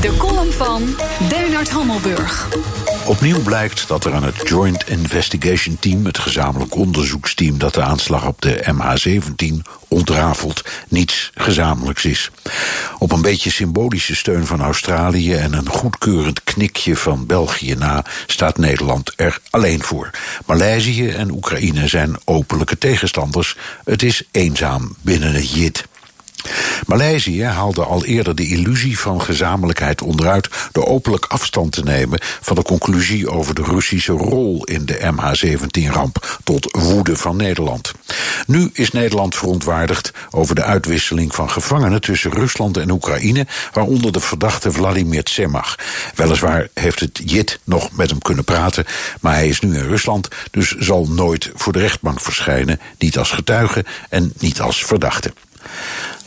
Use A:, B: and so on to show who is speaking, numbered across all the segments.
A: De column van Bernard Hammelburg.
B: Opnieuw blijkt dat er aan het Joint Investigation Team, het gezamenlijk onderzoeksteam dat de aanslag op de MH17 ontrafelt, niets gezamenlijks is. Op een beetje symbolische steun van Australië en een goedkeurend knikje van België na staat Nederland er alleen voor. Maleisië en Oekraïne zijn openlijke tegenstanders. Het is eenzaam binnen het JIT. Maleisië haalde al eerder de illusie van gezamenlijkheid onderuit door openlijk afstand te nemen van de conclusie over de Russische rol in de MH17-ramp tot woede van Nederland. Nu is Nederland verontwaardigd over de uitwisseling van gevangenen tussen Rusland en Oekraïne, waaronder de verdachte Vladimir Tsemach. Weliswaar heeft het JIT nog met hem kunnen praten, maar hij is nu in Rusland, dus zal nooit voor de rechtbank verschijnen, niet als getuige en niet als verdachte.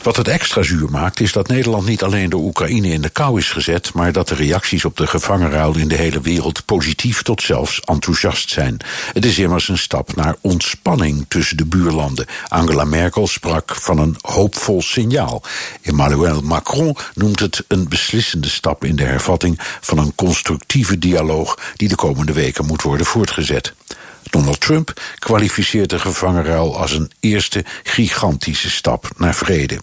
B: Wat het extra zuur maakt, is dat Nederland niet alleen door Oekraïne in de kou is gezet, maar dat de reacties op de gevangenruil in de hele wereld positief tot zelfs enthousiast zijn. Het is immers een stap naar ontspanning tussen de buurlanden. Angela Merkel sprak van een hoopvol signaal. Emmanuel Macron noemt het een beslissende stap in de hervatting van een constructieve dialoog die de komende weken moet worden voortgezet. Donald Trump kwalificeert de gevangenruil als een eerste gigantische stap naar vrede.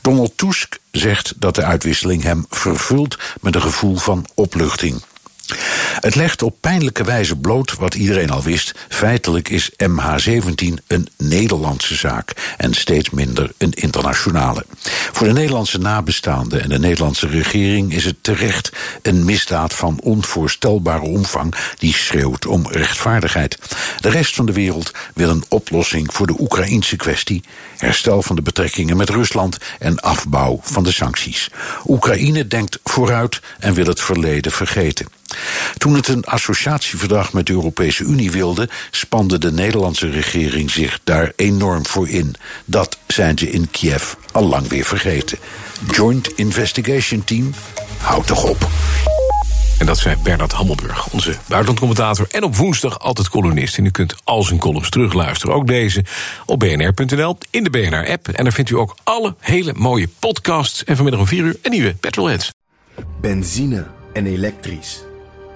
B: Donald Tusk zegt dat de uitwisseling hem vervult met een gevoel van opluchting. Het legt op pijnlijke wijze bloot wat iedereen al wist. Feitelijk is MH17 een Nederlandse zaak en steeds minder een internationale. Voor de Nederlandse nabestaanden en de Nederlandse regering is het terecht een misdaad van onvoorstelbare omvang die schreeuwt om rechtvaardigheid. De rest van de wereld wil een oplossing voor de Oekraïnse kwestie, herstel van de betrekkingen met Rusland en afbouw van de sancties. Oekraïne denkt vooruit en wil het verleden vergeten. Toen het een associatieverdrag met de Europese Unie wilde, spande de Nederlandse regering zich daar enorm voor in. Dat zijn ze in Kiev al lang weer vergeten. Joint Investigation Team, houd toch op.
C: En dat zei Bernard Hammelburg, onze buitenlandcommentator... en op woensdag altijd columnist. En u kunt al zijn columns terugluisteren. Ook deze op bnr.nl, in de BNR-app. En daar vindt u ook alle hele mooie podcasts. En vanmiddag om 4 uur een nieuwe Petrolheads.
D: Benzine en elektrisch.